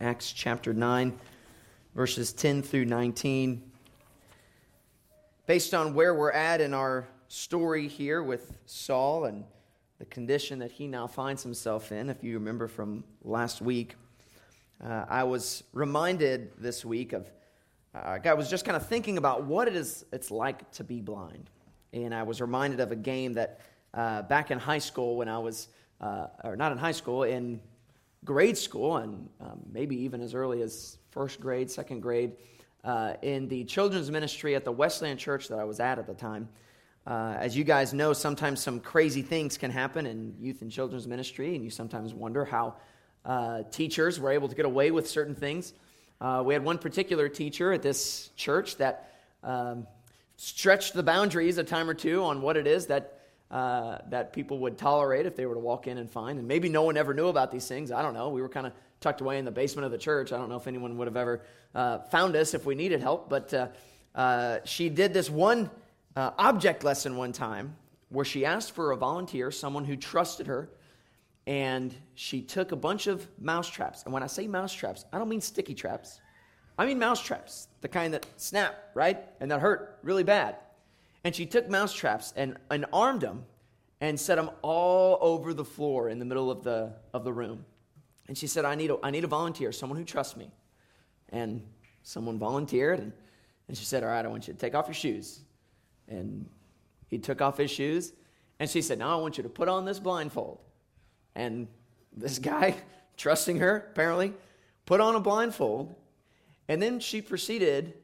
Acts chapter 9, verses 10 through 19. Based on where we're at in our story here with Saul and the condition that he now finds himself in, if you remember from last week, uh, I was reminded this week of, uh, I was just kind of thinking about what it is it's like to be blind. And I was reminded of a game that uh, back in high school when I was, uh, or not in high school, in grade school, and um, maybe even as early as first grade, second grade, uh, in the children's ministry at the Wesleyan church that I was at at the time. Uh, as you guys know, sometimes some crazy things can happen in youth and children's ministry, and you sometimes wonder how uh, teachers were able to get away with certain things. Uh, we had one particular teacher at this church that um, stretched the boundaries a time or two on what it is that uh, that people would tolerate if they were to walk in and find. And maybe no one ever knew about these things. I don't know. We were kind of tucked away in the basement of the church. I don't know if anyone would have ever uh, found us if we needed help. But uh, uh she did this one uh, object lesson one time where she asked for a volunteer, someone who trusted her. And she took a bunch of mouse traps. And when I say mouse traps, I don't mean sticky traps. I mean mouse traps, the kind that snap, right? And that hurt really bad. And she took mouse traps and, and armed them and set them all over the floor in the middle of the, of the room. And she said, I need, a, I need a volunteer, someone who trusts me. And someone volunteered. And, and she said, All right, I want you to take off your shoes. And he took off his shoes. And she said, Now I want you to put on this blindfold. And this guy, trusting her, apparently, put on a blindfold. And then she proceeded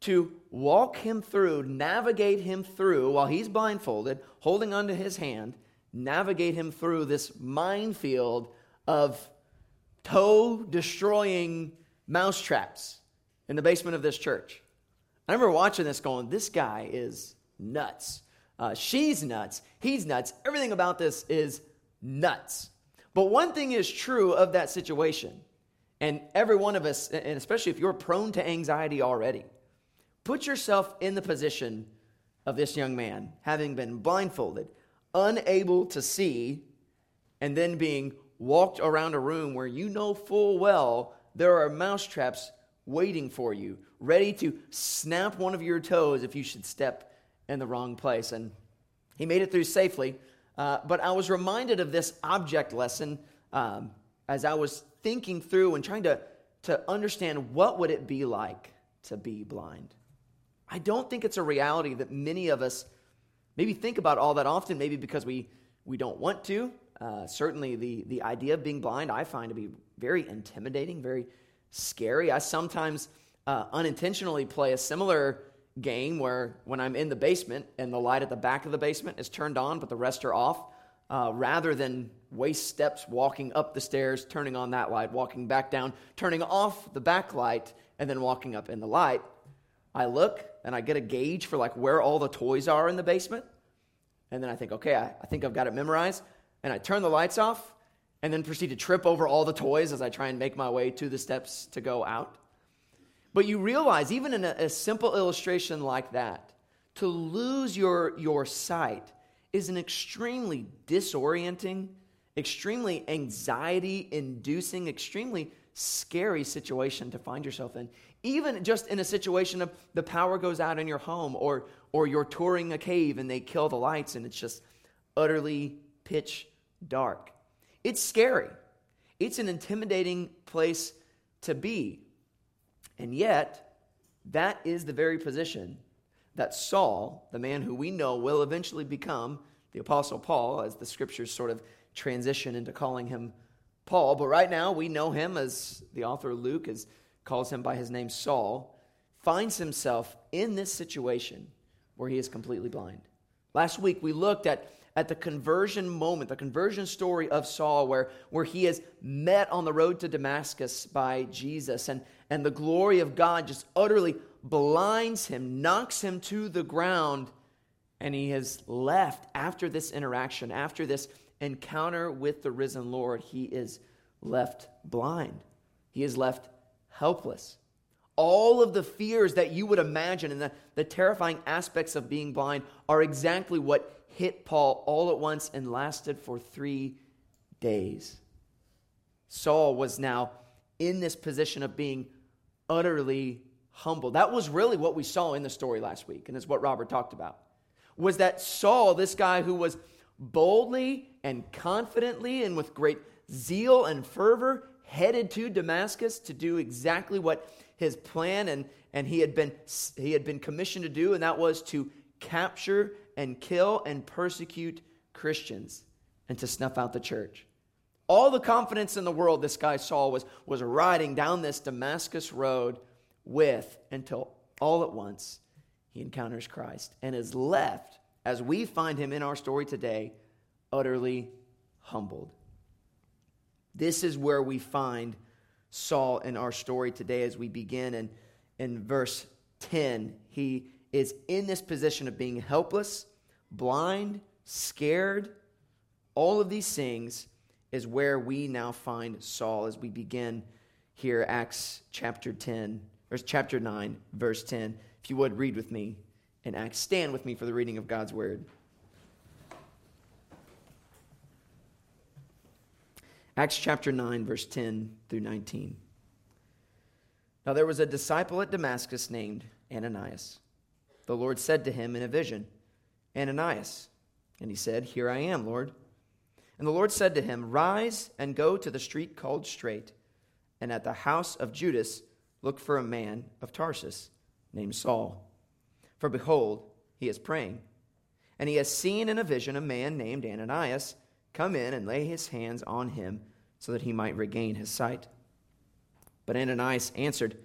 to walk him through, navigate him through while he's blindfolded, holding onto his hand, navigate him through this minefield of toe destroying mousetraps in the basement of this church. I remember watching this going, this guy is nuts. Uh, she's nuts. He's nuts. Everything about this is nuts. But one thing is true of that situation, and every one of us, and especially if you're prone to anxiety already, Put yourself in the position of this young man, having been blindfolded, unable to see, and then being walked around a room where you know full well there are mousetraps waiting for you, ready to snap one of your toes if you should step in the wrong place. And he made it through safely. Uh, but I was reminded of this object lesson um, as I was thinking through and trying to, to understand what would it be like to be blind. I don't think it's a reality that many of us maybe think about all that often, maybe because we, we don't want to. Uh, certainly, the, the idea of being blind I find to be very intimidating, very scary. I sometimes uh, unintentionally play a similar game where when I'm in the basement and the light at the back of the basement is turned on, but the rest are off, uh, rather than waste steps walking up the stairs, turning on that light, walking back down, turning off the back light, and then walking up in the light, I look and I get a gauge for like where all the toys are in the basement. And then I think, okay, I, I think I've got it memorized. And I turn the lights off and then proceed to trip over all the toys as I try and make my way to the steps to go out. But you realize, even in a, a simple illustration like that, to lose your, your sight is an extremely disorienting, extremely anxiety inducing, extremely scary situation to find yourself in. Even just in a situation of the power goes out in your home or, or you're touring a cave and they kill the lights and it's just utterly pitch dark. It's scary. It's an intimidating place to be. And yet, that is the very position that Saul, the man who we know will eventually become the Apostle Paul, as the scriptures sort of transition into calling him Paul, but right now we know him as the author Luke is, calls him by his name Saul, finds himself in this situation where he is completely blind. Last week we looked at, at the conversion moment, the conversion story of Saul, where, where he is met on the road to Damascus by Jesus, and, and the glory of God just utterly blinds him, knocks him to the ground, and he has left after this interaction, after this encounter with the risen Lord, he is left blind. He is left helpless. All of the fears that you would imagine and the, the terrifying aspects of being blind are exactly what hit Paul all at once and lasted for three days. Saul was now in this position of being utterly humble. That was really what we saw in the story last week, and it's what Robert talked about. Was that Saul, this guy who was boldly and confidently and with great zeal and fervor headed to Damascus to do exactly what his plan and, and he had been he had been commissioned to do, and that was to capture and kill and persecute Christians and to snuff out the church. All the confidence in the world this guy Saul was, was riding down this Damascus road with until all at once he encounters Christ and is left, as we find him in our story today, utterly humbled. This is where we find Saul in our story today as we begin in, in verse 10. He is in this position of being helpless, blind, scared. All of these things is where we now find Saul as we begin here, Acts chapter 10, or chapter 9, verse 10. If you would read with me in Acts, stand with me for the reading of God's word. Acts chapter 9, verse 10 through 19. Now there was a disciple at Damascus named Ananias. The Lord said to him in a vision, Ananias. And he said, Here I am, Lord. And the Lord said to him, Rise and go to the street called Straight, and at the house of Judas look for a man of Tarsus named Saul. For behold, he is praying. And he has seen in a vision a man named Ananias come in and lay his hands on him so that he might regain his sight. But Ananias answered,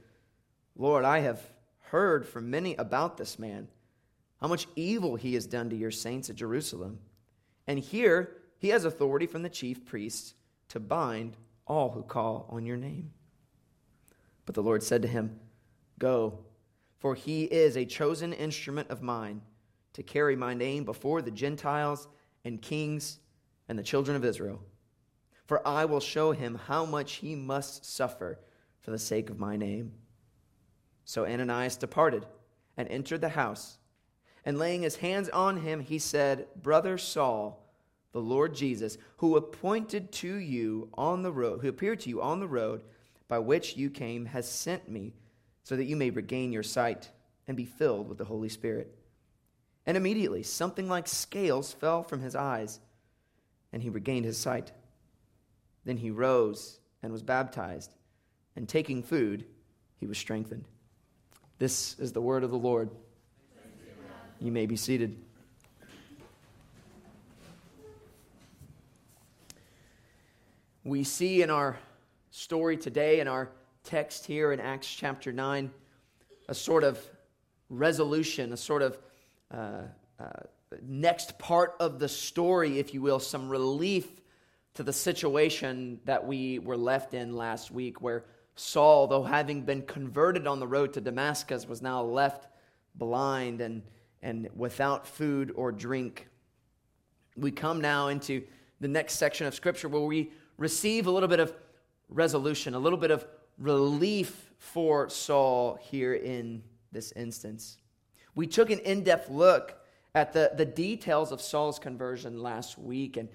Lord, I have heard from many about this man, how much evil he has done to your saints at Jerusalem. And here he has authority from the chief priests to bind all who call on your name. But the Lord said to him, Go, for he is a chosen instrument of mine to carry my name before the Gentiles and kings and the children of Israel. For I will show him how much he must suffer for the sake of my name. So Ananias departed and entered the house. And laying his hands on him, he said, Brother Saul, the Lord Jesus, who appointed to you on the road, who appeared to you on the road by which you came, has sent me so that you may regain your sight and be filled with the Holy Spirit. And immediately something like scales fell from his eyes and he regained his sight. Then he rose and was baptized, and taking food, he was strengthened. This is the word of the Lord. You may be seated. We see in our story today, in our text here in Acts chapter 9, a sort of resolution, a sort of uh, uh, next part of the story, if you will, some relief to the situation that we were left in last week, where Saul, though having been converted on the road to Damascus, was now left blind and, and without food or drink. We come now into the next section of Scripture where we receive a little bit of resolution, a little bit of relief for Saul here in this instance. We took an in depth look at the, the details of Saul's conversion last week and,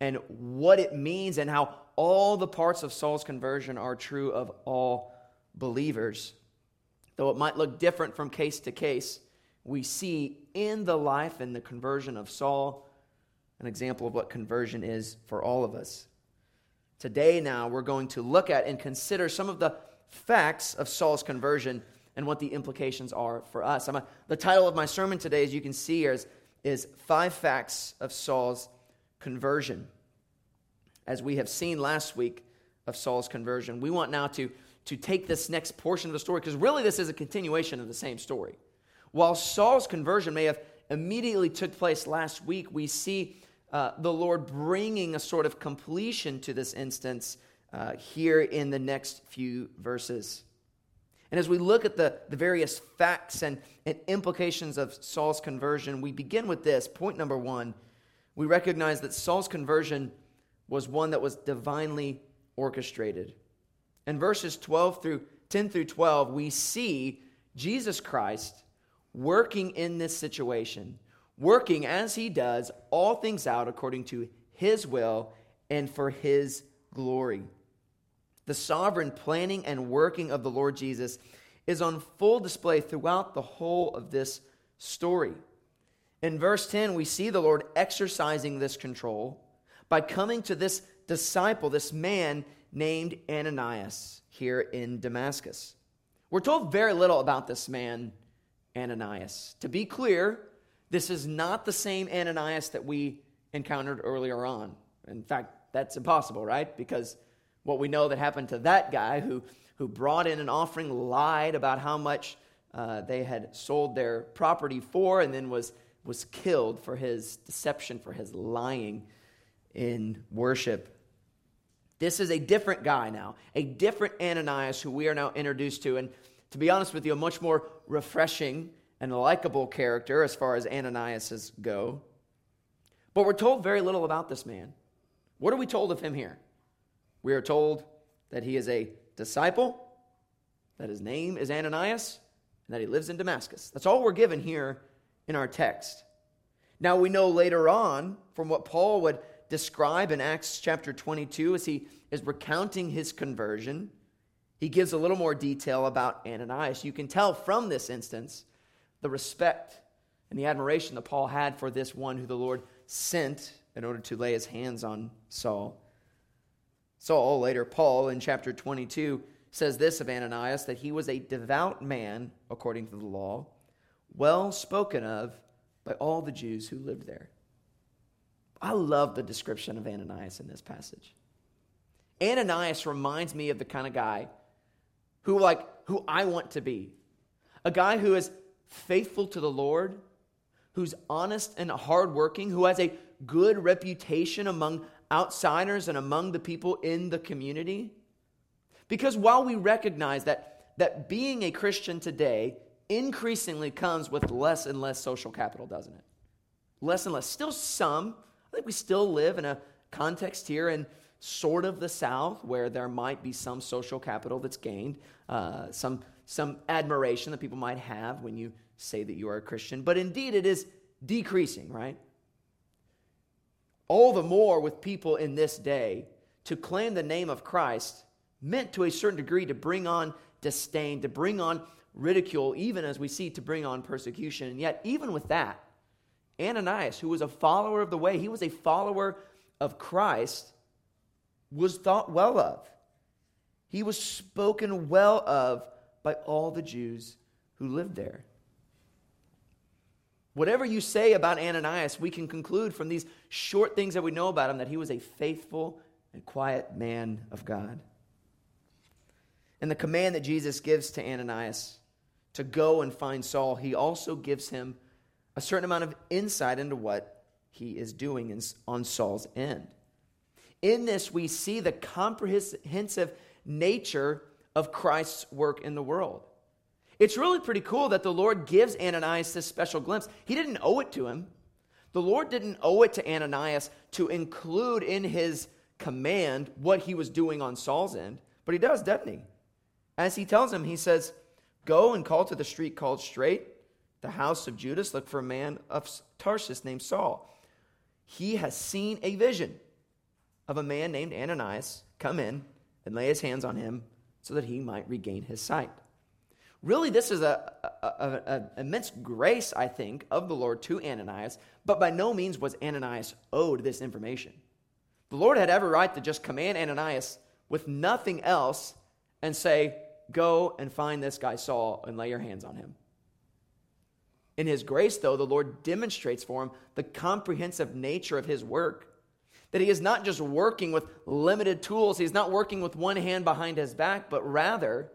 and what it means and how all the parts of Saul's conversion are true of all believers. Though it might look different from case to case, we see in the life and the conversion of Saul an example of what conversion is for all of us. Today, now, we're going to look at and consider some of the facts of Saul's conversion and what the implications are for us. A, the title of my sermon today, as you can see here, is, is Five Facts of Saul's Conversion. As we have seen last week of Saul's conversion, we want now to, to take this next portion of the story, because really this is a continuation of the same story. While Saul's conversion may have immediately took place last week, we see uh, the Lord bringing a sort of completion to this instance uh, here in the next few verses. And as we look at the, the various facts and, and implications of Saul's conversion, we begin with this. Point number one we recognize that Saul's conversion was one that was divinely orchestrated. In verses 12 through 10 through 12, we see Jesus Christ working in this situation, working as he does all things out according to his will and for his glory. the sovereign planning and working of the Lord Jesus is on full display throughout the whole of this story. In verse 10, we see the Lord exercising this control by coming to this disciple, this man named Ananias, here in Damascus. We're told very little about this man, Ananias. To be clear, this is not the same Ananias that we encountered earlier on. In fact, that's impossible, right? Because what we know that happened to that guy who, who brought in an offering, lied about how much uh, they had sold their property for, and then was, was killed for his deception, for his lying in worship. This is a different guy now, a different Ananias who we are now introduced to. And to be honest with you, a much more refreshing and likable character as far as Ananias go. But we're told very little about this man. What are we told of him here? We are told that he is a disciple, that his name is Ananias, and that he lives in Damascus. That's all we're given here in our text. Now we know later on from what Paul would describe in Acts chapter 22 as he is recounting his conversion. He gives a little more detail about Ananias. You can tell from this instance the respect and the admiration that Paul had for this one who the Lord sent in order to lay his hands on Saul. Saul, later Paul, in chapter 22, says this of Ananias that he was a devout man, according to the law, well spoken of by all the Jews who lived there. I love the description of Ananias in this passage. Ananias reminds me of the kind of guy who like who I want to be. A guy who is faithful to the Lord, who's honest and hardworking, who has a good reputation among outsiders and among the people in the community. Because while we recognize that, that being a Christian today increasingly comes with less and less social capital, doesn't it? Less and less. Still some. I think we still live in a context here in sort of the South where there might be some social capital that's gained, uh, some, some admiration that people might have when you say that you are a Christian. But indeed, it is decreasing, right? All the more with people in this day to claim the name of Christ meant to a certain degree to bring on disdain, to bring on ridicule, even as we see to bring on persecution. And yet, even with that, Ananias, who was a follower of the way, he was a follower of Christ, was thought well of. He was spoken well of by all the Jews who lived there. Whatever you say about Ananias, we can conclude from these short things that we know about him that he was a faithful and quiet man of God. And the command that Jesus gives to Ananias to go and find Saul, he also gives him a certain amount of insight into what he is doing on Saul's end. In this, we see the comprehensive nature of Christ's work in the world. It's really pretty cool that the Lord gives Ananias this special glimpse. He didn't owe it to him. The Lord didn't owe it to Ananias to include in his command what he was doing on Saul's end, but he does, doesn't he? As he tells him, he says, Go and call to the street called Straight, the house of Judas, look for a man of Tarsus named Saul. He has seen a vision of a man named Ananias come in and lay his hands on him so that he might regain his sight. Really, this is an immense grace, I think, of the Lord to Ananias, but by no means was Ananias owed this information. The Lord had every right to just command Ananias with nothing else and say, Go and find this guy Saul and lay your hands on him. In his grace, though, the Lord demonstrates for him the comprehensive nature of his work. That he is not just working with limited tools, he's not working with one hand behind his back, but rather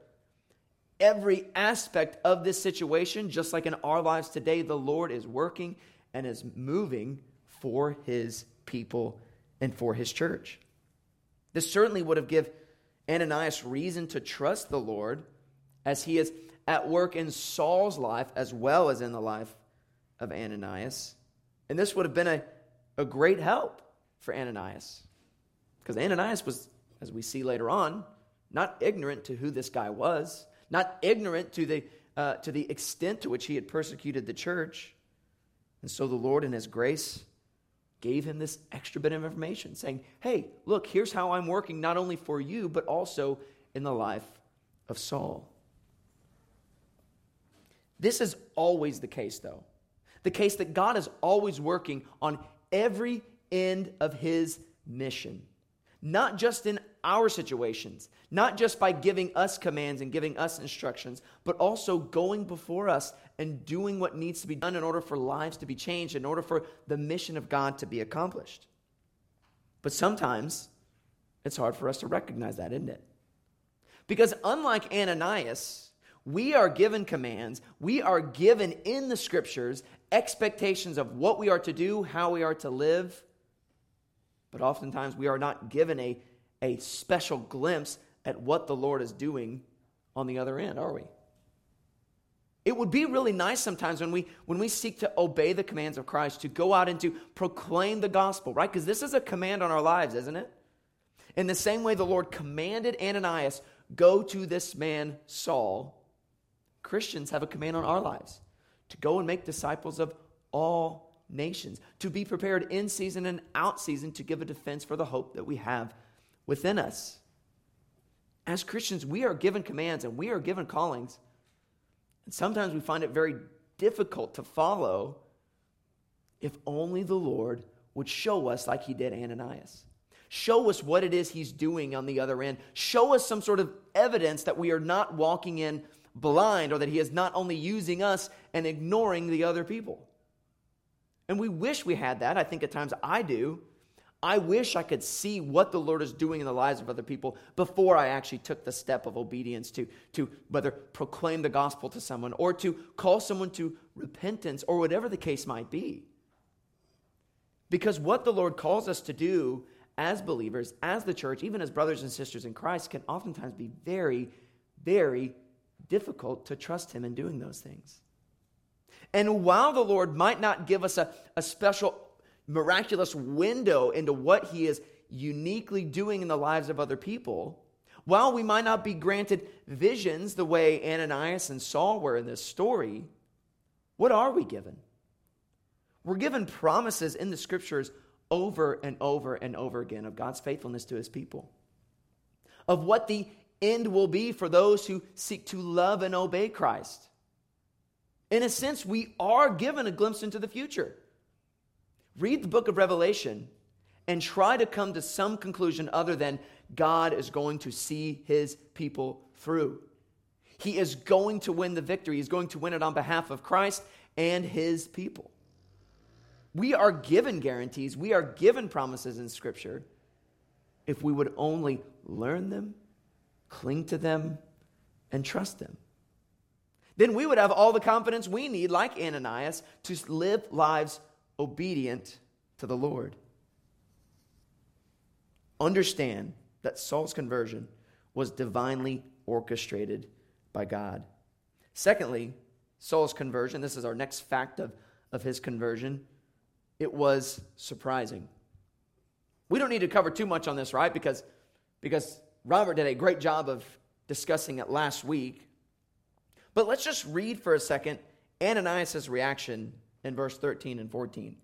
every aspect of this situation, just like in our lives today, the Lord is working and is moving for his people and for his church. This certainly would have given Ananias reason to trust the Lord as he is at work in Saul's life as well as in the life of Ananias. And this would have been a, a great help for Ananias. Because Ananias was, as we see later on, not ignorant to who this guy was not ignorant to the, uh, to the extent to which he had persecuted the church. And so the Lord, in his grace, gave him this extra bit of information saying, Hey, look, here's how I'm working not only for you, but also in the life of Saul. This is always the case, though. The case that God is always working on every end of his mission, not just in our situations, not just by giving us commands and giving us instructions, but also going before us and doing what needs to be done in order for lives to be changed, in order for the mission of God to be accomplished. But sometimes it's hard for us to recognize that, isn't it? Because unlike Ananias, we are given commands, we are given in the scriptures expectations of what we are to do, how we are to live. But oftentimes we are not given a, a special glimpse at what the Lord is doing on the other end, are we? It would be really nice sometimes when we when we seek to obey the commands of Christ to go out and to proclaim the gospel, right? Because this is a command on our lives, isn't it? In the same way the Lord commanded Ananias, go to this man Saul, Christians have a command on our lives to go and make disciples of all nations, to be prepared in season and out season to give a defense for the hope that we have within us. As Christians, we are given commands and we are given callings. And sometimes we find it very difficult to follow if only the Lord would show us, like he did Ananias. Show us what it is he's doing on the other end. Show us some sort of evidence that we are not walking in blind or that he is not only using us and ignoring the other people. And we wish we had that. I think at times I do. I wish I could see what the Lord is doing in the lives of other people before I actually took the step of obedience to, to whether proclaim the gospel to someone or to call someone to repentance or whatever the case might be. Because what the Lord calls us to do as believers, as the church, even as brothers and sisters in Christ, can oftentimes be very, very difficult to trust Him in doing those things. And while the Lord might not give us a, a special miraculous window into what he is uniquely doing in the lives of other people, while we might not be granted visions the way Ananias and Saul were in this story, what are we given? We're given promises in the scriptures over and over and over again of God's faithfulness to his people, of what the end will be for those who seek to love and obey Christ. In a sense, we are given a glimpse into the future. Read the book of Revelation and try to come to some conclusion other than God is going to see his people through. He is going to win the victory. He's going to win it on behalf of Christ and his people. We are given guarantees, we are given promises in Scripture if we would only learn them, cling to them, and trust them. Then we would have all the confidence we need, like Ananias, to live lives obedient to the Lord. Understand that Saul's conversion was divinely orchestrated by God. Secondly, Saul's conversion, this is our next fact of, of his conversion, it was surprising. We don't need to cover too much on this, right? Because, because Robert did a great job of discussing it last week. But let's just read for a second Ananias' reaction in verse 13 and 14.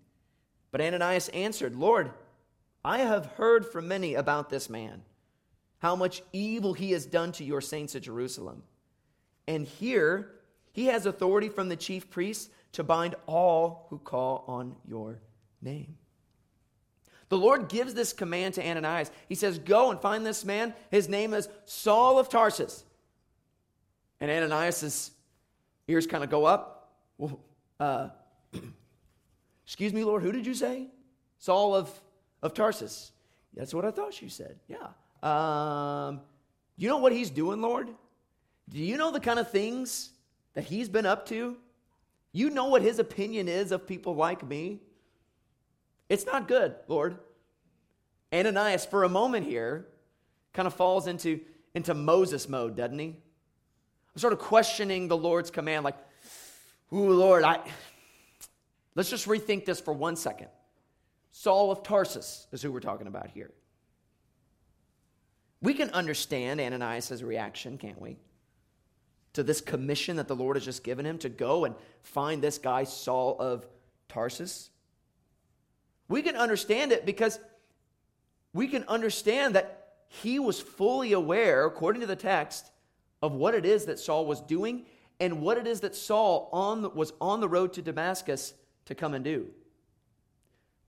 But Ananias answered, Lord, I have heard from many about this man, how much evil he has done to your saints at Jerusalem. And here he has authority from the chief priests to bind all who call on your name. The Lord gives this command to Ananias. He says, Go and find this man. His name is Saul of Tarsus. And Ananias' ears kind of go up. Well, uh, Excuse me, Lord, who did you say? Saul of, of Tarsus. That's what I thought you said. Yeah. Um, you know what he's doing, Lord? Do you know the kind of things that he's been up to? You know what his opinion is of people like me? It's not good, Lord. Ananias, for a moment here, kind of falls into, into Moses mode, doesn't he? I'm sort of questioning the Lord's command, like, Ooh, Lord, I, Let's just rethink this for one second. Saul of Tarsus is who we're talking about here. We can understand Ananias' reaction, can't we? To this commission that the Lord has just given him to go and find this guy, Saul of Tarsus. We can understand it because we can understand that he was fully aware, according to the text, of what it is that Saul was doing and what it is that Saul on the, was on the road to Damascus to come and do.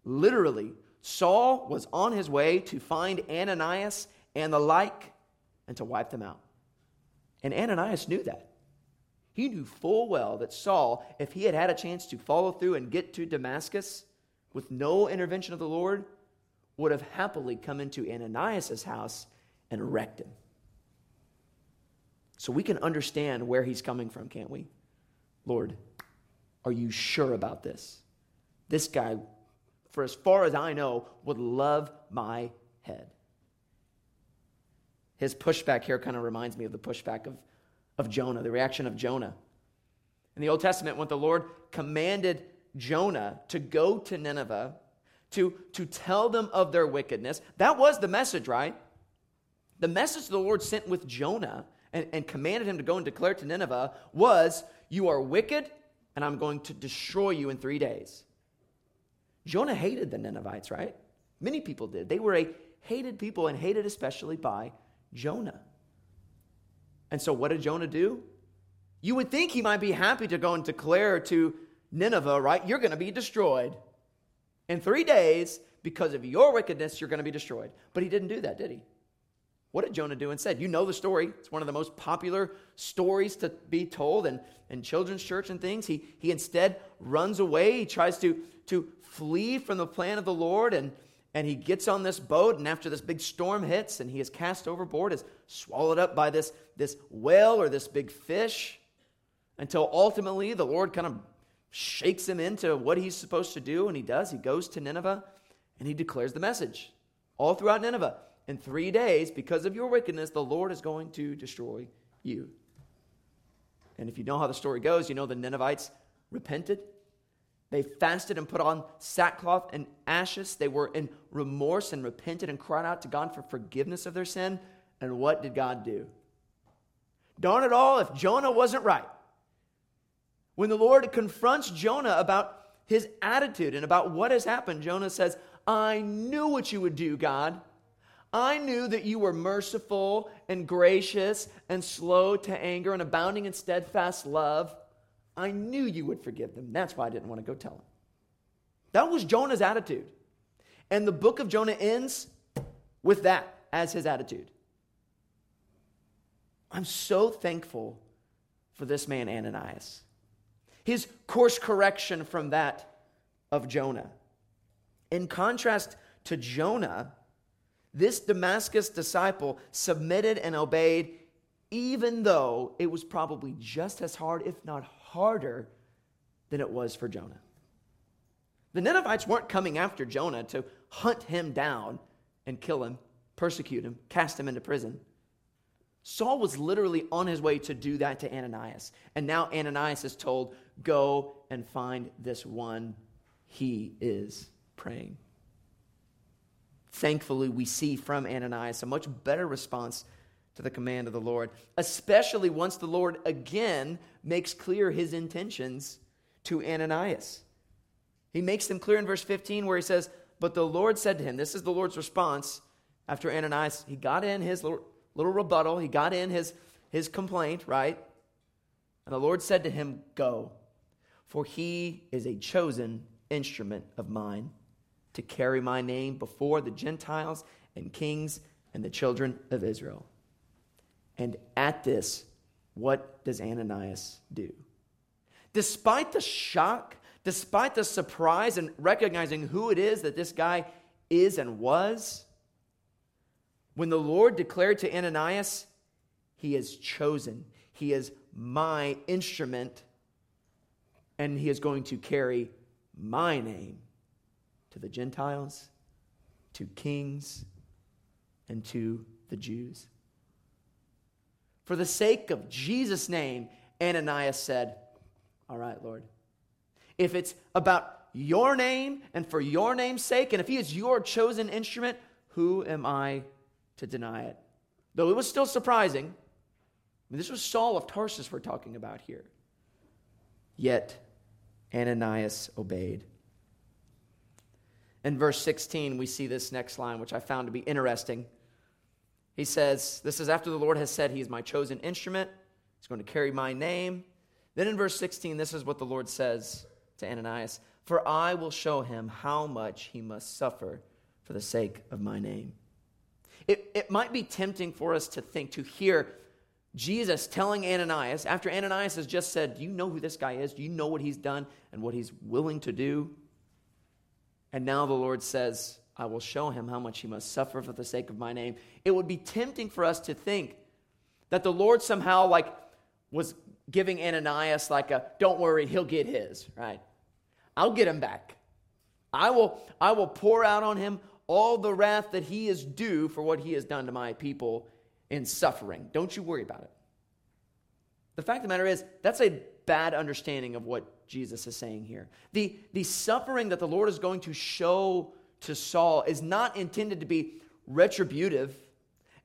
Literally, Saul was on his way to find Ananias and the like and to wipe them out. And Ananias knew that. He knew full well that Saul, if he had had a chance to follow through and get to Damascus with no intervention of the Lord, would have happily come into Ananias' house and wrecked him. So we can understand where he's coming from, can't we? Lord, are you sure about this? This guy, for as far as I know, would love my head. His pushback here kind of reminds me of the pushback of, of Jonah, the reaction of Jonah. In the Old Testament, when the Lord commanded Jonah to go to Nineveh to, to tell them of their wickedness, that was the message, right? The message the Lord sent with Jonah and, and commanded him to go and declare to Nineveh was, You are wicked, and I'm going to destroy you in three days. Jonah hated the Ninevites, right? Many people did. They were a hated people and hated especially by Jonah. And so, what did Jonah do? You would think he might be happy to go and declare to Nineveh, right? You're going to be destroyed. In three days, because of your wickedness, you're going to be destroyed. But he didn't do that, did he? What did Jonah do instead? You know the story. It's one of the most popular stories to be told in, in children's church and things. He, he instead runs away. He tries to, to flee from the plan of the Lord and, and he gets on this boat. And after this big storm hits and he is cast overboard, is swallowed up by this, this whale or this big fish until ultimately the Lord kind of shakes him into what he's supposed to do. And he does. He goes to Nineveh and he declares the message all throughout Nineveh in three days, because of your wickedness, the Lord is going to destroy you. And if you know how the story goes, you know the Ninevites repented. They fasted and put on sackcloth and ashes. They were in remorse and repented and cried out to God for forgiveness of their sin. And what did God do? Darn it all, if Jonah wasn't right. When the Lord confronts Jonah about his attitude and about what has happened, Jonah says, I knew what you would do, God. I knew that you were merciful and gracious and slow to anger and abounding in steadfast love. I knew you would forgive them. That's why I didn't want to go tell them. That was Jonah's attitude. And the book of Jonah ends with that as his attitude. I'm so thankful for this man, Ananias. His course correction from that of Jonah. In contrast to Jonah, this Damascus disciple submitted and obeyed, even though it was probably just as hard, if not harder, than it was for Jonah. The Ninevites weren't coming after Jonah to hunt him down and kill him, persecute him, cast him into prison. Saul was literally on his way to do that to Ananias. And now Ananias is told, Go and find this one. He is praying. Thankfully, we see from Ananias a much better response to the command of the Lord, especially once the Lord again makes clear his intentions to Ananias. He makes them clear in verse 15 where he says, But the Lord said to him, This is the Lord's response after Ananias, he got in his little, little rebuttal, he got in his, his complaint, right? And the Lord said to him, Go, for he is a chosen instrument of mine to carry my name before the Gentiles and kings and the children of Israel. And at this, what does Ananias do? Despite the shock, despite the surprise and recognizing who it is that this guy is and was, when the Lord declared to Ananias, He is chosen, He is my instrument, and He is going to carry my name to the Gentiles, to kings, and to the Jews. For the sake of Jesus' name, Ananias said, All right, Lord. If it's about your name and for your name's sake, and if he is your chosen instrument, who am I to deny it? Though it was still surprising. I mean, this was Saul of Tarsus we're talking about here. Yet Ananias obeyed. In verse 16, we see this next line, which I found to be interesting. He says, This is after the Lord has said, He is my chosen instrument. He's going to carry my name. Then in verse 16, this is what the Lord says to Ananias For I will show him how much he must suffer for the sake of my name. It, it might be tempting for us to think, to hear Jesus telling Ananias, after Ananias has just said, Do you know who this guy is? Do you know what he's done and what he's willing to do? And now the Lord says, I will show him how much he must suffer for the sake of my name. It would be tempting for us to think that the Lord somehow like was giving Ananias like a don't worry, he'll get his, right? I'll get him back. I will I will pour out on him all the wrath that he is due for what he has done to my people in suffering. Don't you worry about it. The fact of the matter is, that's a bad understanding of what Jesus is saying here. The, the suffering that the Lord is going to show to Saul is not intended to be retributive.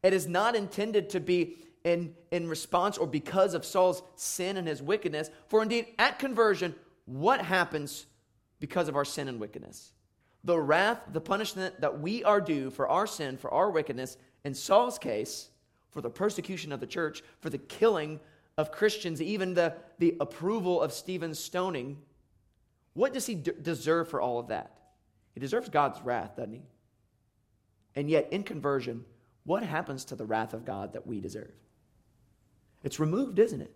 It is not intended to be in, in response or because of Saul's sin and his wickedness. For indeed, at conversion, what happens because of our sin and wickedness? The wrath, the punishment that we are due for our sin, for our wickedness, in Saul's case, for the persecution of the church, for the killing of Christians, even the, the approval of Stephen's stoning, what does he d- deserve for all of that? He deserves God's wrath, doesn't he? And yet, in conversion, what happens to the wrath of God that we deserve? It's removed, isn't it?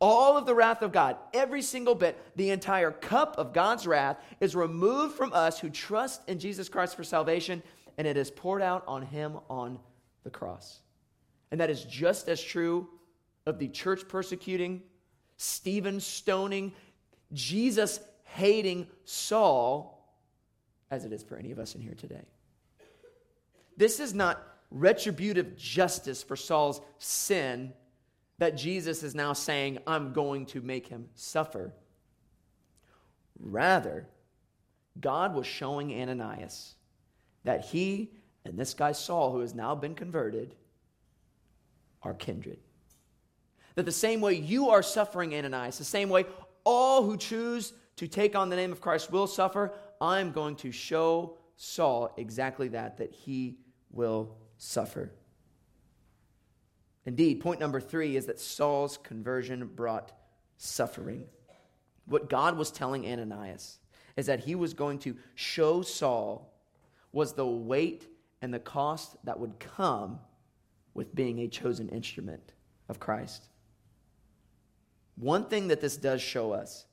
All of the wrath of God, every single bit, the entire cup of God's wrath is removed from us who trust in Jesus Christ for salvation, and it is poured out on him on the cross. And that is just as true of the church persecuting, Stephen stoning, Jesus hating Saul as it is for any of us in here today. This is not retributive justice for Saul's sin that Jesus is now saying, I'm going to make him suffer. Rather, God was showing Ananias that he and this guy Saul, who has now been converted, are kindred. That the same way you are suffering, Ananias, the same way all who choose to take on the name of Christ will suffer, I'm going to show Saul exactly that, that he will suffer. Indeed, point number three is that Saul's conversion brought suffering. What God was telling Ananias is that he was going to show Saul was the weight and the cost that would come with being a chosen instrument of Christ. One thing that this does show us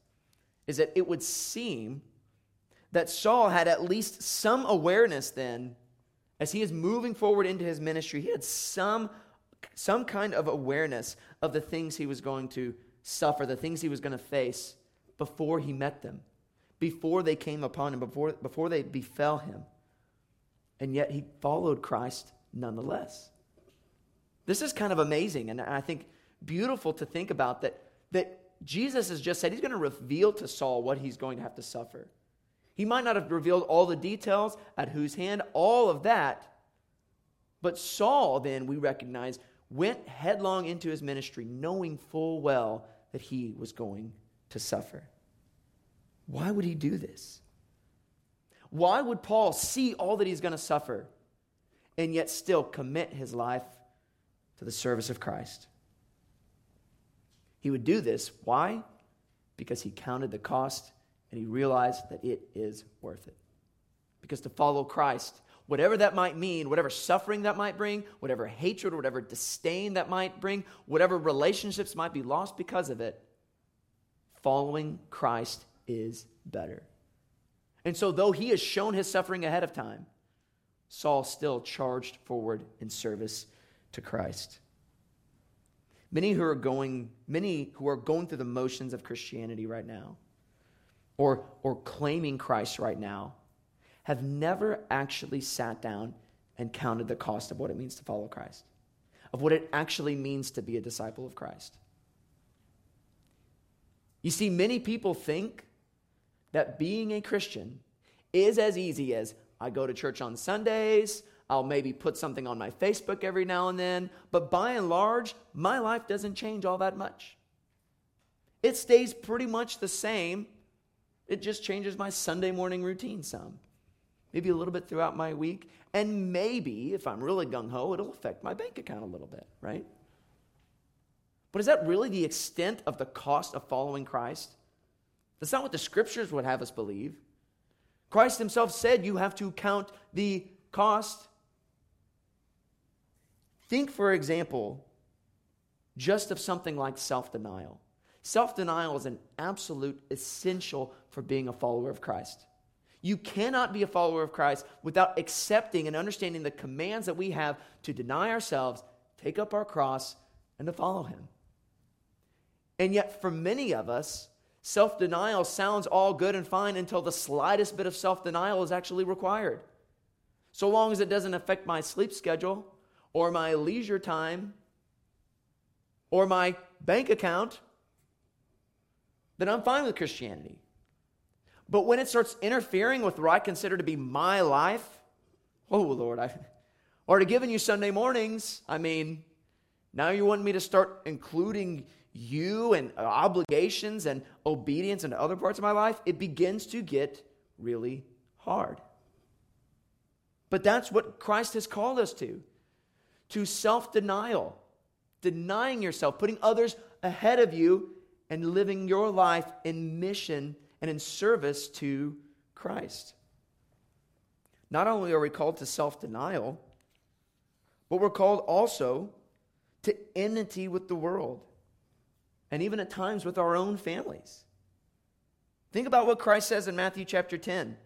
is that it would seem that Saul had at least some awareness then, as he is moving forward into his ministry, he had some, some kind of awareness of the things he was going to suffer, the things he was going to face before he met them, before they came upon him, before, before they befell him. And yet he followed Christ nonetheless. This is kind of amazing, and I think beautiful to think about that that Jesus has just said he's going to reveal to Saul what he's going to have to suffer. He might not have revealed all the details, at whose hand, all of that. But Saul, then, we recognize, went headlong into his ministry, knowing full well that he was going to suffer. Why would he do this? Why would Paul see all that he's going to suffer and yet still commit his life to the service of Christ? He would do this. Why? Because he counted the cost and he realized that it is worth it. Because to follow Christ, whatever that might mean, whatever suffering that might bring, whatever hatred, or whatever disdain that might bring, whatever relationships might be lost because of it, following Christ is better. And so, though he has shown his suffering ahead of time, Saul still charged forward in service to Christ. Many who are going, many who are going through the motions of Christianity right now, or, or claiming Christ right now, have never actually sat down and counted the cost of what it means to follow Christ, of what it actually means to be a disciple of Christ. You see, many people think that being a Christian is as easy as I go to church on Sundays, I'll maybe put something on my Facebook every now and then, but by and large, my life doesn't change all that much. It stays pretty much the same. It just changes my Sunday morning routine some. maybe a little bit throughout my week, and maybe, if I'm really gung ho, it'll affect my bank account a little bit, right? But is that really the extent of the cost of following Christ? That's not what the scriptures would have us believe. Christ himself said you have to count the cost. Think, for example, just of something like self denial. Self denial is an absolute essential for being a follower of Christ. You cannot be a follower of Christ without accepting and understanding the commands that we have to deny ourselves, take up our cross, and to follow Him. And yet, for many of us, self denial sounds all good and fine until the slightest bit of self denial is actually required. So long as it doesn't affect my sleep schedule, or my leisure time, or my bank account, then I'm fine with Christianity. But when it starts interfering with what I consider to be my life, oh Lord, I or to giving you Sunday mornings, I mean, now you want me to start including you and obligations and obedience into other parts of my life, it begins to get really hard. But that's what Christ has called us to to self denial, denying yourself, putting others ahead of you, and living your life in mission and in service to Christ. Not only are we called to self denial, but we're called also to enmity with the world and even at times with our own families. Think about what Christ says in Matthew chapter 10.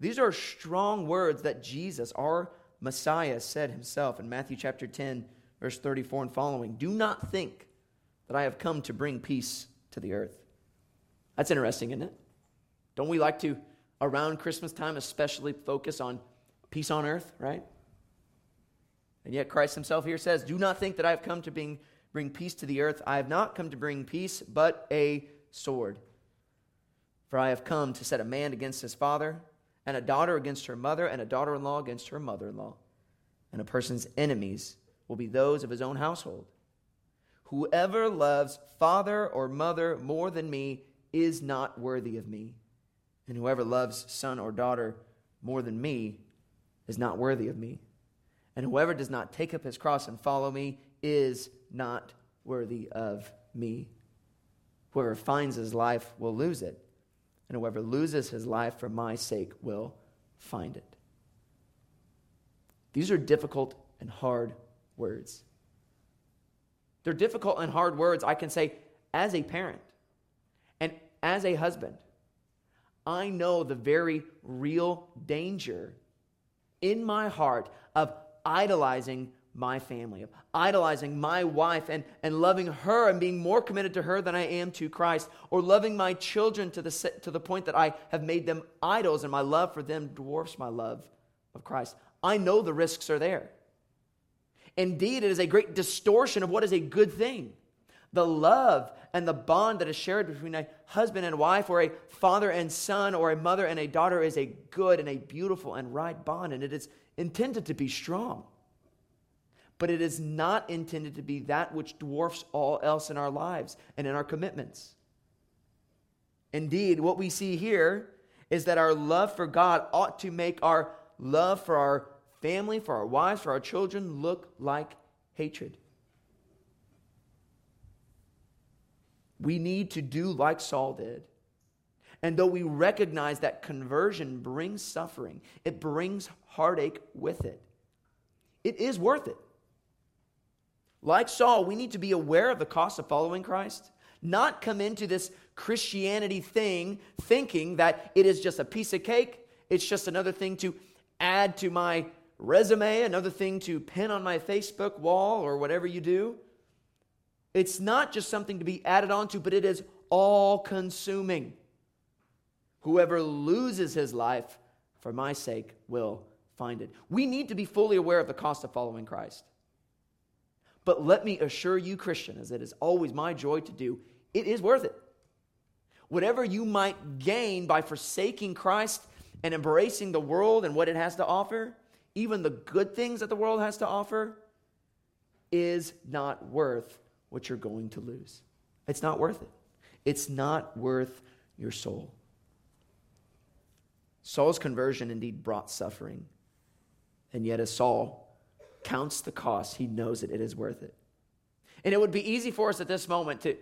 These are strong words that Jesus, our Messiah, said himself in Matthew chapter 10, verse 34 and following. Do not think that I have come to bring peace to the earth. That's interesting, isn't it? Don't we like to, around Christmas time, especially focus on peace on earth, right? And yet Christ himself here says, Do not think that I have come to bring bring peace to the earth. I have not come to bring peace, but a sword. For I have come to set a man against his father, and a daughter against her mother, and a daughter in law against her mother in law. And a person's enemies will be those of his own household. Whoever loves father or mother more than me is not worthy of me. And whoever loves son or daughter more than me is not worthy of me. And whoever does not take up his cross and follow me is not worthy of me. Whoever finds his life will lose it, and whoever loses his life for my sake will find it. These are difficult and hard words. They're difficult and hard words, I can say, as a parent and as a husband. I know the very real danger in my heart of idolizing my family, of idolizing my wife and, and loving her and being more committed to her than I am to Christ, or loving my children to the, to the point that I have made them idols and my love for them dwarfs my love of Christ. I know the risks are there. Indeed, it is a great distortion of what is a good thing. The love and the bond that is shared between a husband and wife, or a father and son, or a mother and a daughter is a good and a beautiful and right bond, and it is intended to be strong but it is not intended to be that which dwarfs all else in our lives and in our commitments. Indeed, what we see here is that our love for God ought to make our love for our family, for our wives, for our children look like hatred. We need to do like Saul did. And though we recognize that conversion brings suffering, it brings heartache with it, it is worth it. Like Saul, we need to be aware of the cost of following Christ, not come into this Christianity thing thinking that it is just a piece of cake, it's just another thing to add to my resume, another thing to pin on my Facebook wall or whatever you do. It's not just something to be added onto, but it is all consuming. Whoever loses his life for my sake will find it. We need to be fully aware of the cost of following Christ. But let me assure you, Christian, as it is always my joy to do, it is worth it. Whatever you might gain by forsaking Christ and embracing the world and what it has to offer, even the good things that the world has to offer, is not worth what you're going to lose. It's not worth it. It's not worth your soul. Saul's conversion indeed brought suffering. And yet, as Saul counts the cost, he knows it. it is worth it. And it would be easy for us at this moment to,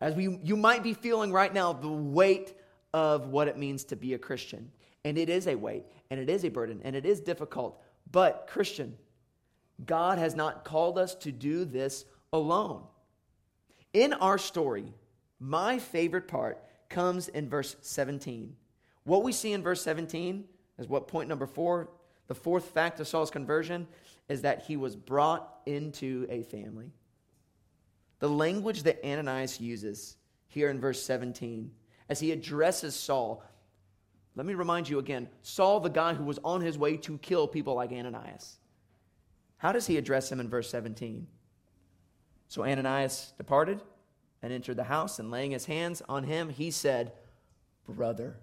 as we, you might be feeling right now, the weight of what it means to be a Christian. And it is a weight, and it is a burden, and it is difficult. But, Christian, God has not called us to do this alone. In our story, my favorite part comes in verse 17. What we see in verse 17 is what point number four, the fourth fact of Saul's conversion, is that he was brought into a family. The language that Ananias uses here in verse 17 as he addresses Saul. Let me remind you again Saul, the guy who was on his way to kill people like Ananias. How does he address him in verse 17? So Ananias departed and entered the house, and laying his hands on him, he said, Brother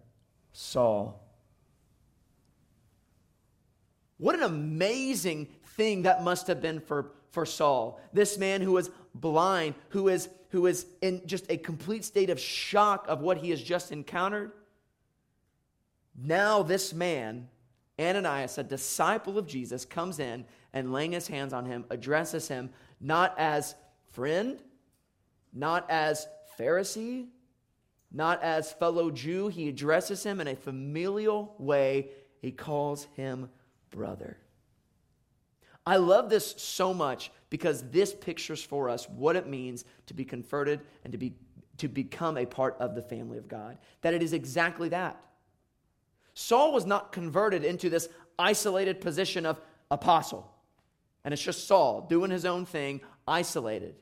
Saul. What an amazing thing that must have been for, for Saul. This man who was blind, who is, who is in just a complete state of shock of what he has just encountered. Now, this man, Ananias, a disciple of Jesus, comes in and laying his hands on him, addresses him not as friend, not as Pharisee, not as fellow Jew. He addresses him in a familial way. He calls him brother. I love this so much because this pictures for us what it means to be converted and to, be, to become a part of the family of God. That it is exactly that. Saul was not converted into this isolated position of apostle. And it's just Saul doing his own thing, isolated.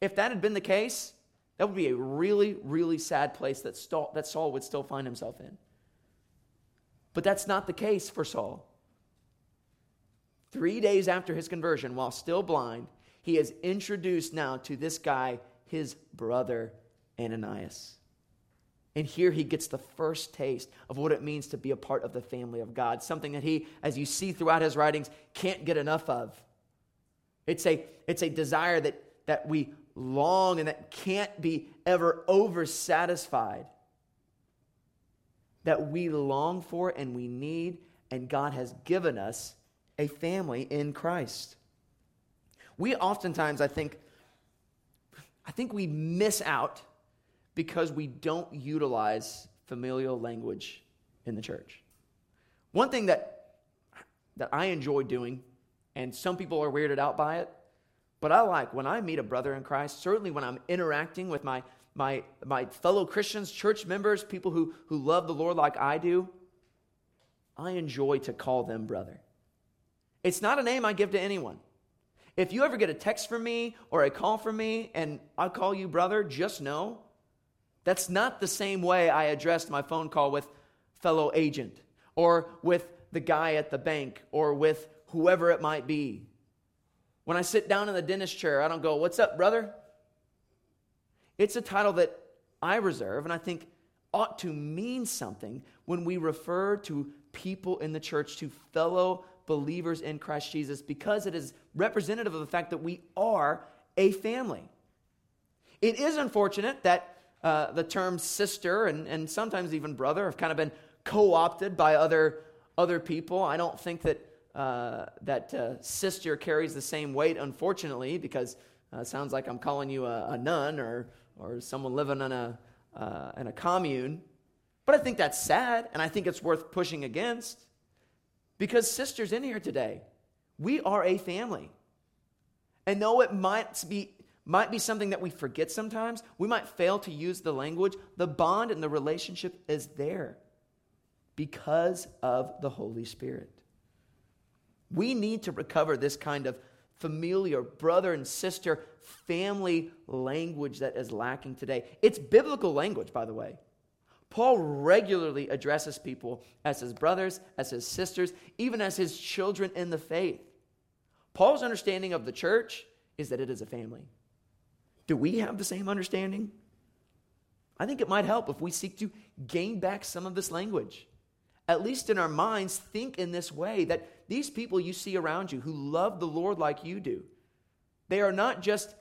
If that had been the case, that would be a really, really sad place that, that Saul would still find himself in. But that's not the case for Saul. Three days after his conversion, while still blind, he is introduced now to this guy, his brother Ananias. And here he gets the first taste of what it means to be a part of the family of God, something that he, as you see throughout his writings, can't get enough of. It's a, it's a desire that, that we long and that can't be ever over satisfied, that we long for and we need, and God has given us a family in Christ. We oftentimes, I think, I think we miss out because we don't utilize familial language in the church. One thing that, that I enjoy doing, and some people are weirded out by it, but I like when I meet a brother in Christ, certainly when I'm interacting with my, my, my fellow Christians, church members, people who, who love the Lord like I do, I enjoy to call them brother. It's not a name I give to anyone. If you ever get a text from me or a call from me and I call you brother, just know that's not the same way I addressed my phone call with fellow agent or with the guy at the bank or with whoever it might be. When I sit down in the dentist chair, I don't go, What's up, brother? It's a title that I reserve and I think ought to mean something when we refer to people in the church, to fellow believers in Christ Jesus because it is representative of the fact that we are a family. It is unfortunate that uh, the terms sister and, and sometimes even brother have kind of been co opted by other, other people. I don't think that, uh, that uh, sister carries the same weight, unfortunately, because uh, it sounds like I'm calling you a, a nun or, or someone living in a, uh, in a commune. But I think that's sad, and I think it's worth pushing against. Because, sisters in here today, we are a family. And though it might be, might be something that we forget sometimes, we might fail to use the language, the bond and the relationship is there because of the Holy Spirit. We need to recover this kind of familiar brother and sister family language that is lacking today. It's biblical language, by the way. Paul regularly addresses people as his brothers, as his sisters, even as his children in the faith. Paul's understanding of the church is that it is a family. Do we have the same understanding? I think it might help if we seek to gain back some of this language. At least in our minds, think in this way that these people you see around you who love the Lord like you do, they are not just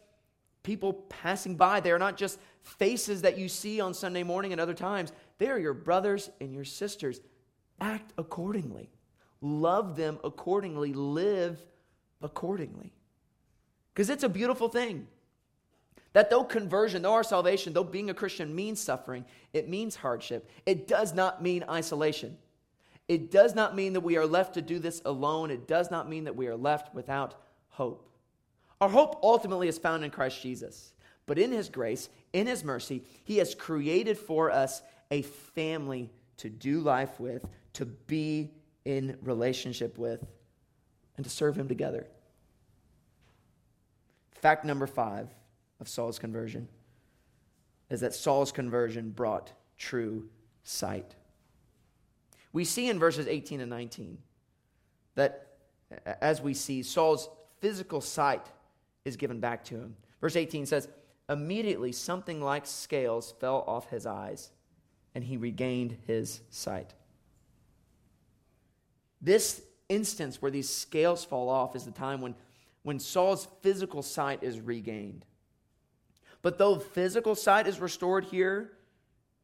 people passing by. They are not just faces that you see on Sunday morning and other times. They are your brothers and your sisters. act accordingly, love them accordingly, live accordingly. Because it's a beautiful thing. That though conversion, though our salvation, though being a Christian means suffering, it means hardship, it does not mean isolation. It does not mean that we are left to do this alone. It does not mean that we are left without hope. Our hope ultimately is found in Christ Jesus. But in His grace, in His mercy, He has created for us a family to do life with, to be in relationship with, and to serve Him together. Fact number five of Saul's conversion is that Saul's conversion brought true sight. We see in verses 18 and 19 that as we see, Saul's physical sight is given back to him. Verse 18 says, Immediately something like scales fell off his eyes, and he regained his sight. This instance where these scales fall off is the time when, when Saul's physical sight is regained. But though physical sight is restored here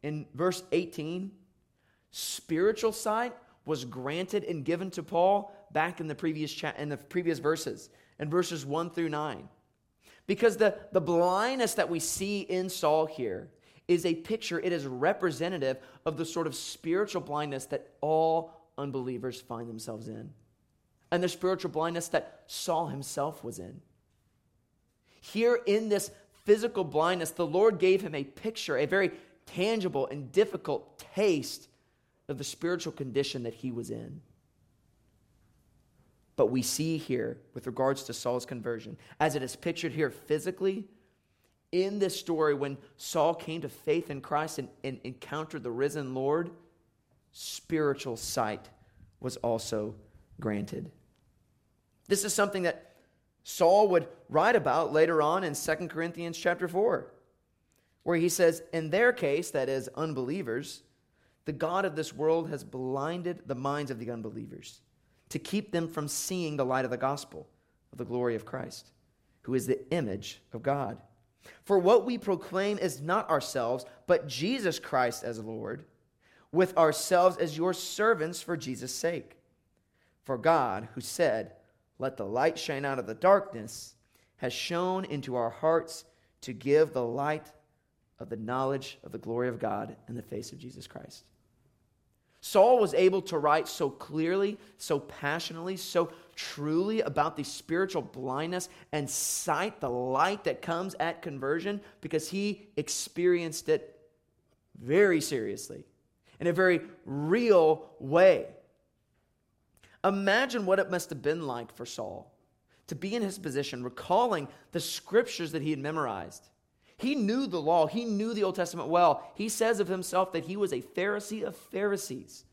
in verse 18, spiritual sight was granted and given to Paul back in the previous cha- in the previous verses, in verses 1 through 9. Because the, the blindness that we see in Saul here is a picture, it is representative of the sort of spiritual blindness that all unbelievers find themselves in. And the spiritual blindness that Saul himself was in. Here in this physical blindness, the Lord gave him a picture, a very tangible and difficult taste of the spiritual condition that he was in. But we see here, with regards to Saul's conversion, as it is pictured here physically, in this story, when Saul came to faith in Christ and, and encountered the risen Lord, spiritual sight was also granted. This is something that Saul would write about later on in 2 Corinthians chapter 4, where he says, In their case, that is, unbelievers, the God of this world has blinded the minds of the unbelievers to keep them from seeing the light of the gospel of the glory of Christ, who is the image of God. For what we proclaim is not ourselves, but Jesus Christ as Lord, with ourselves as your servants for Jesus' sake. For God, who said, Let the light shine out of the darkness, has shone into our hearts to give the light of the knowledge of the glory of God in the face of Jesus Christ. Saul was able to write so clearly, so passionately, so truly about the spiritual blindness and sight the light that comes at conversion because he experienced it very seriously in a very real way. Imagine what it must have been like for Saul to be in his position, recalling the scriptures that he had memorized he knew the law, he knew the Old Testament well. He says of himself that he was a Pharisee of Pharisees.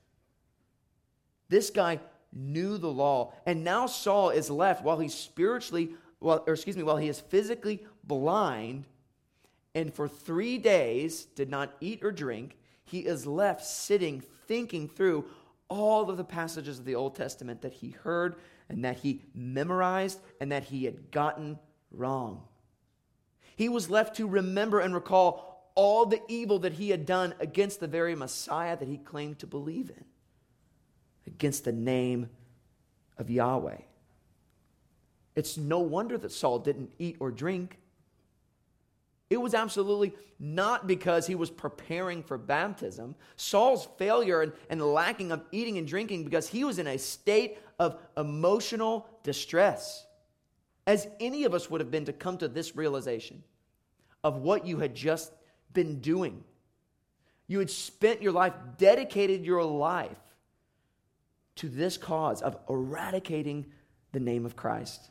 This guy knew the law, and now Saul is left while he's spiritually, well, or excuse me, while he is physically blind, and for three days did not eat or drink. He is left sitting, thinking through all of the passages of the Old Testament that he heard and that he memorized and that he had gotten wrong. He was left to remember and recall all the evil that he had done against the very Messiah that he claimed to believe in, against the name of Yahweh. It's no wonder that Saul didn't eat or drink. It was absolutely not because he was preparing for baptism. Saul's failure and, and lacking of eating and drinking because he was in a state of emotional distress as any of us would have been to come to this realization of what you had just been doing. You had spent your life, dedicated your life to this cause of eradicating the name of Christ.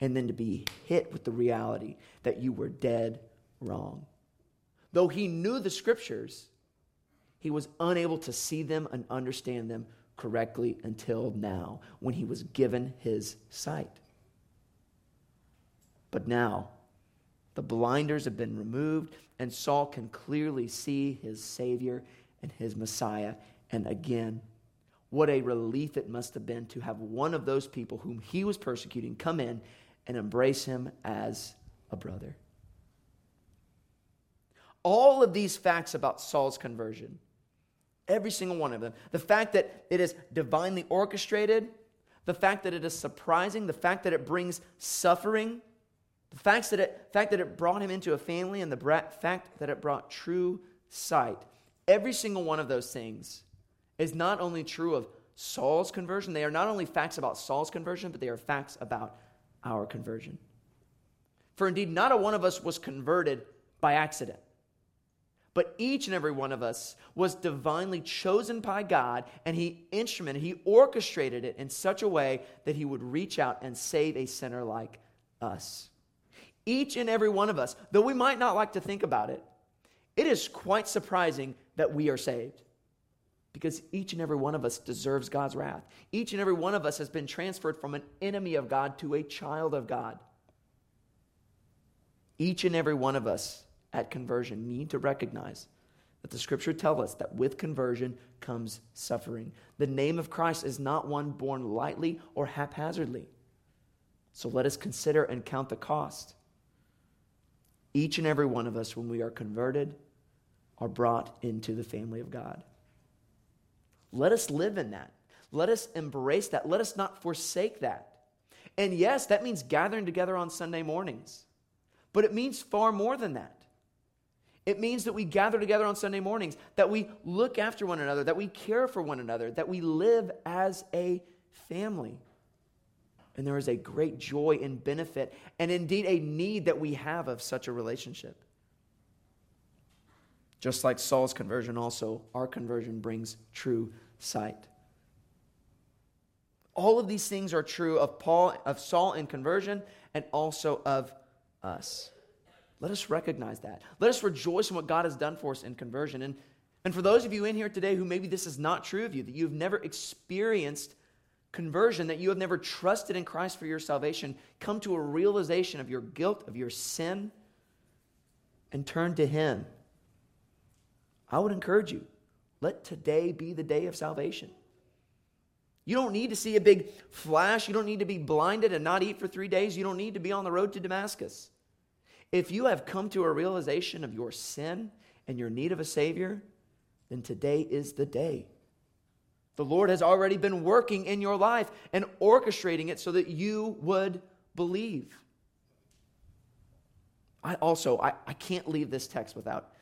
And then to be hit with the reality that you were dead wrong. Though he knew the scriptures, he was unable to see them and understand them correctly until now, when he was given his sight. But now, the blinders have been removed, and Saul can clearly see his Savior and his Messiah. And again, what a relief it must have been to have one of those people whom he was persecuting come in and embrace him as a brother. All of these facts about Saul's conversion Every single one of them. The fact that it is divinely orchestrated, the fact that it is surprising, the fact that it brings suffering, the fact that it, fact that it brought him into a family, and the fact that it brought true sight. Every single one of those things is not only true of Saul's conversion, they are not only facts about Saul's conversion, but they are facts about our conversion. For indeed, not a one of us was converted by accident. But each and every one of us was divinely chosen by God, and He instrumented, He orchestrated it in such a way that He would reach out and save a sinner like us. Each and every one of us, though we might not like to think about it, it is quite surprising that we are saved. Because each and every one of us deserves God's wrath. Each and every one of us has been transferred from an enemy of God to a child of God. Each and every one of us at conversion need to recognize that the scripture tells us that with conversion comes suffering. The name of Christ is not one born lightly or haphazardly. So let us consider and count the cost. Each and every one of us, when we are converted, are brought into the family of God. Let us live in that. Let us embrace that. Let us not forsake that. And yes, that means gathering together on Sunday mornings. But it means far more than that. It means that we gather together on Sunday mornings, that we look after one another, that we care for one another, that we live as a family. And there is a great joy and benefit, and indeed a need that we have of such a relationship. Just like Saul's conversion, also, our conversion brings true sight. All of these things are true of Paul, of Saul in conversion, and also of us. Let us recognize that. Let us rejoice in what God has done for us in conversion. And, and for those of you in here today who maybe this is not true of you, that you've never experienced conversion, that you have never trusted in Christ for your salvation, come to a realization of your guilt, of your sin, and turn to Him. I would encourage you let today be the day of salvation. You don't need to see a big flash. You don't need to be blinded and not eat for three days. You don't need to be on the road to Damascus. If you have come to a realization of your sin and your need of a Savior, then today is the day. The Lord has already been working in your life and orchestrating it so that you would believe. I also, I, I can't leave this text without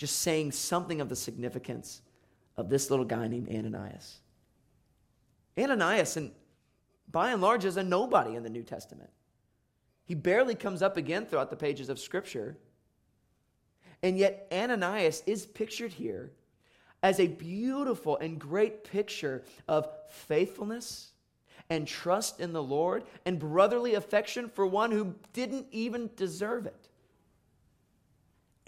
just saying something of the significance of this little guy named Ananias. Ananias, and by and large, is a nobody in the New Testament. He barely comes up again throughout the pages of Scripture. And yet, Ananias is pictured here as a beautiful and great picture of faithfulness and trust in the Lord and brotherly affection for one who didn't even deserve it.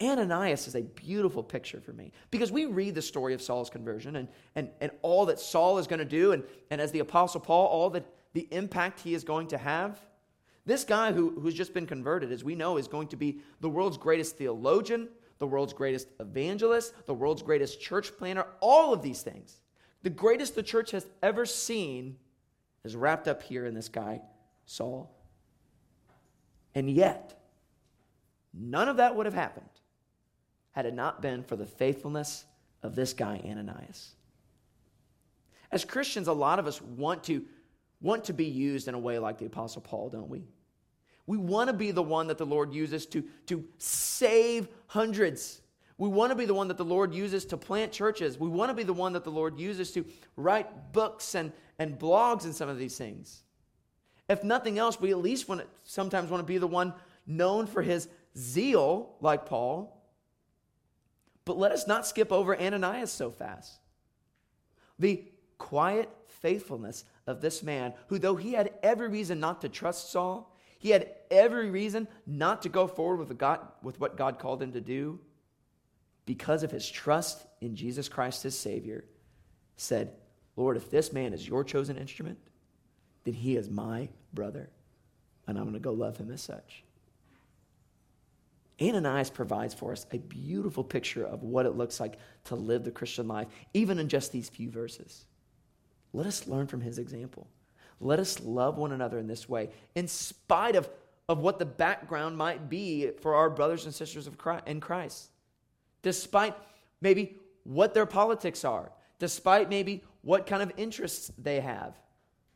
Ananias is a beautiful picture for me because we read the story of Saul's conversion and, and, and all that Saul is going to do, and, and as the Apostle Paul, all that the impact he is going to have. This guy who, who's just been converted, as we know, is going to be the world's greatest theologian, the world's greatest evangelist, the world's greatest church planter, all of these things. The greatest the church has ever seen is wrapped up here in this guy, Saul. And yet, none of that would have happened had it not been for the faithfulness of this guy, Ananias. As Christians, a lot of us want to want to be used in a way like the Apostle Paul, don't we? We want to be the one that the Lord uses to, to save hundreds. We want to be the one that the Lord uses to plant churches. We want to be the one that the Lord uses to write books and, and blogs and some of these things. If nothing else, we at least want to, sometimes want to be the one known for his zeal, like Paul. But let us not skip over Ananias so fast. The quiet faithfulness of this man, who, though he had every reason not to trust Saul, he had every reason not to go forward with, God, with what God called him to do, because of his trust in Jesus Christ, his Savior, said, Lord, if this man is your chosen instrument, then he is my brother, and I'm going to go love him as such. Ananias provides for us a beautiful picture of what it looks like to live the Christian life, even in just these few verses. Let us learn from his example. Let us love one another in this way, in spite of, of what the background might be for our brothers and sisters of Christ, in Christ. Despite maybe what their politics are, despite maybe what kind of interests they have,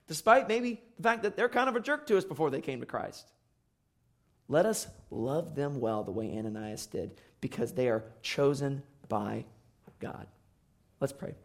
despite maybe the fact that they're kind of a jerk to us before they came to Christ. Let us love them well the way Ananias did because they are chosen by God. Let's pray.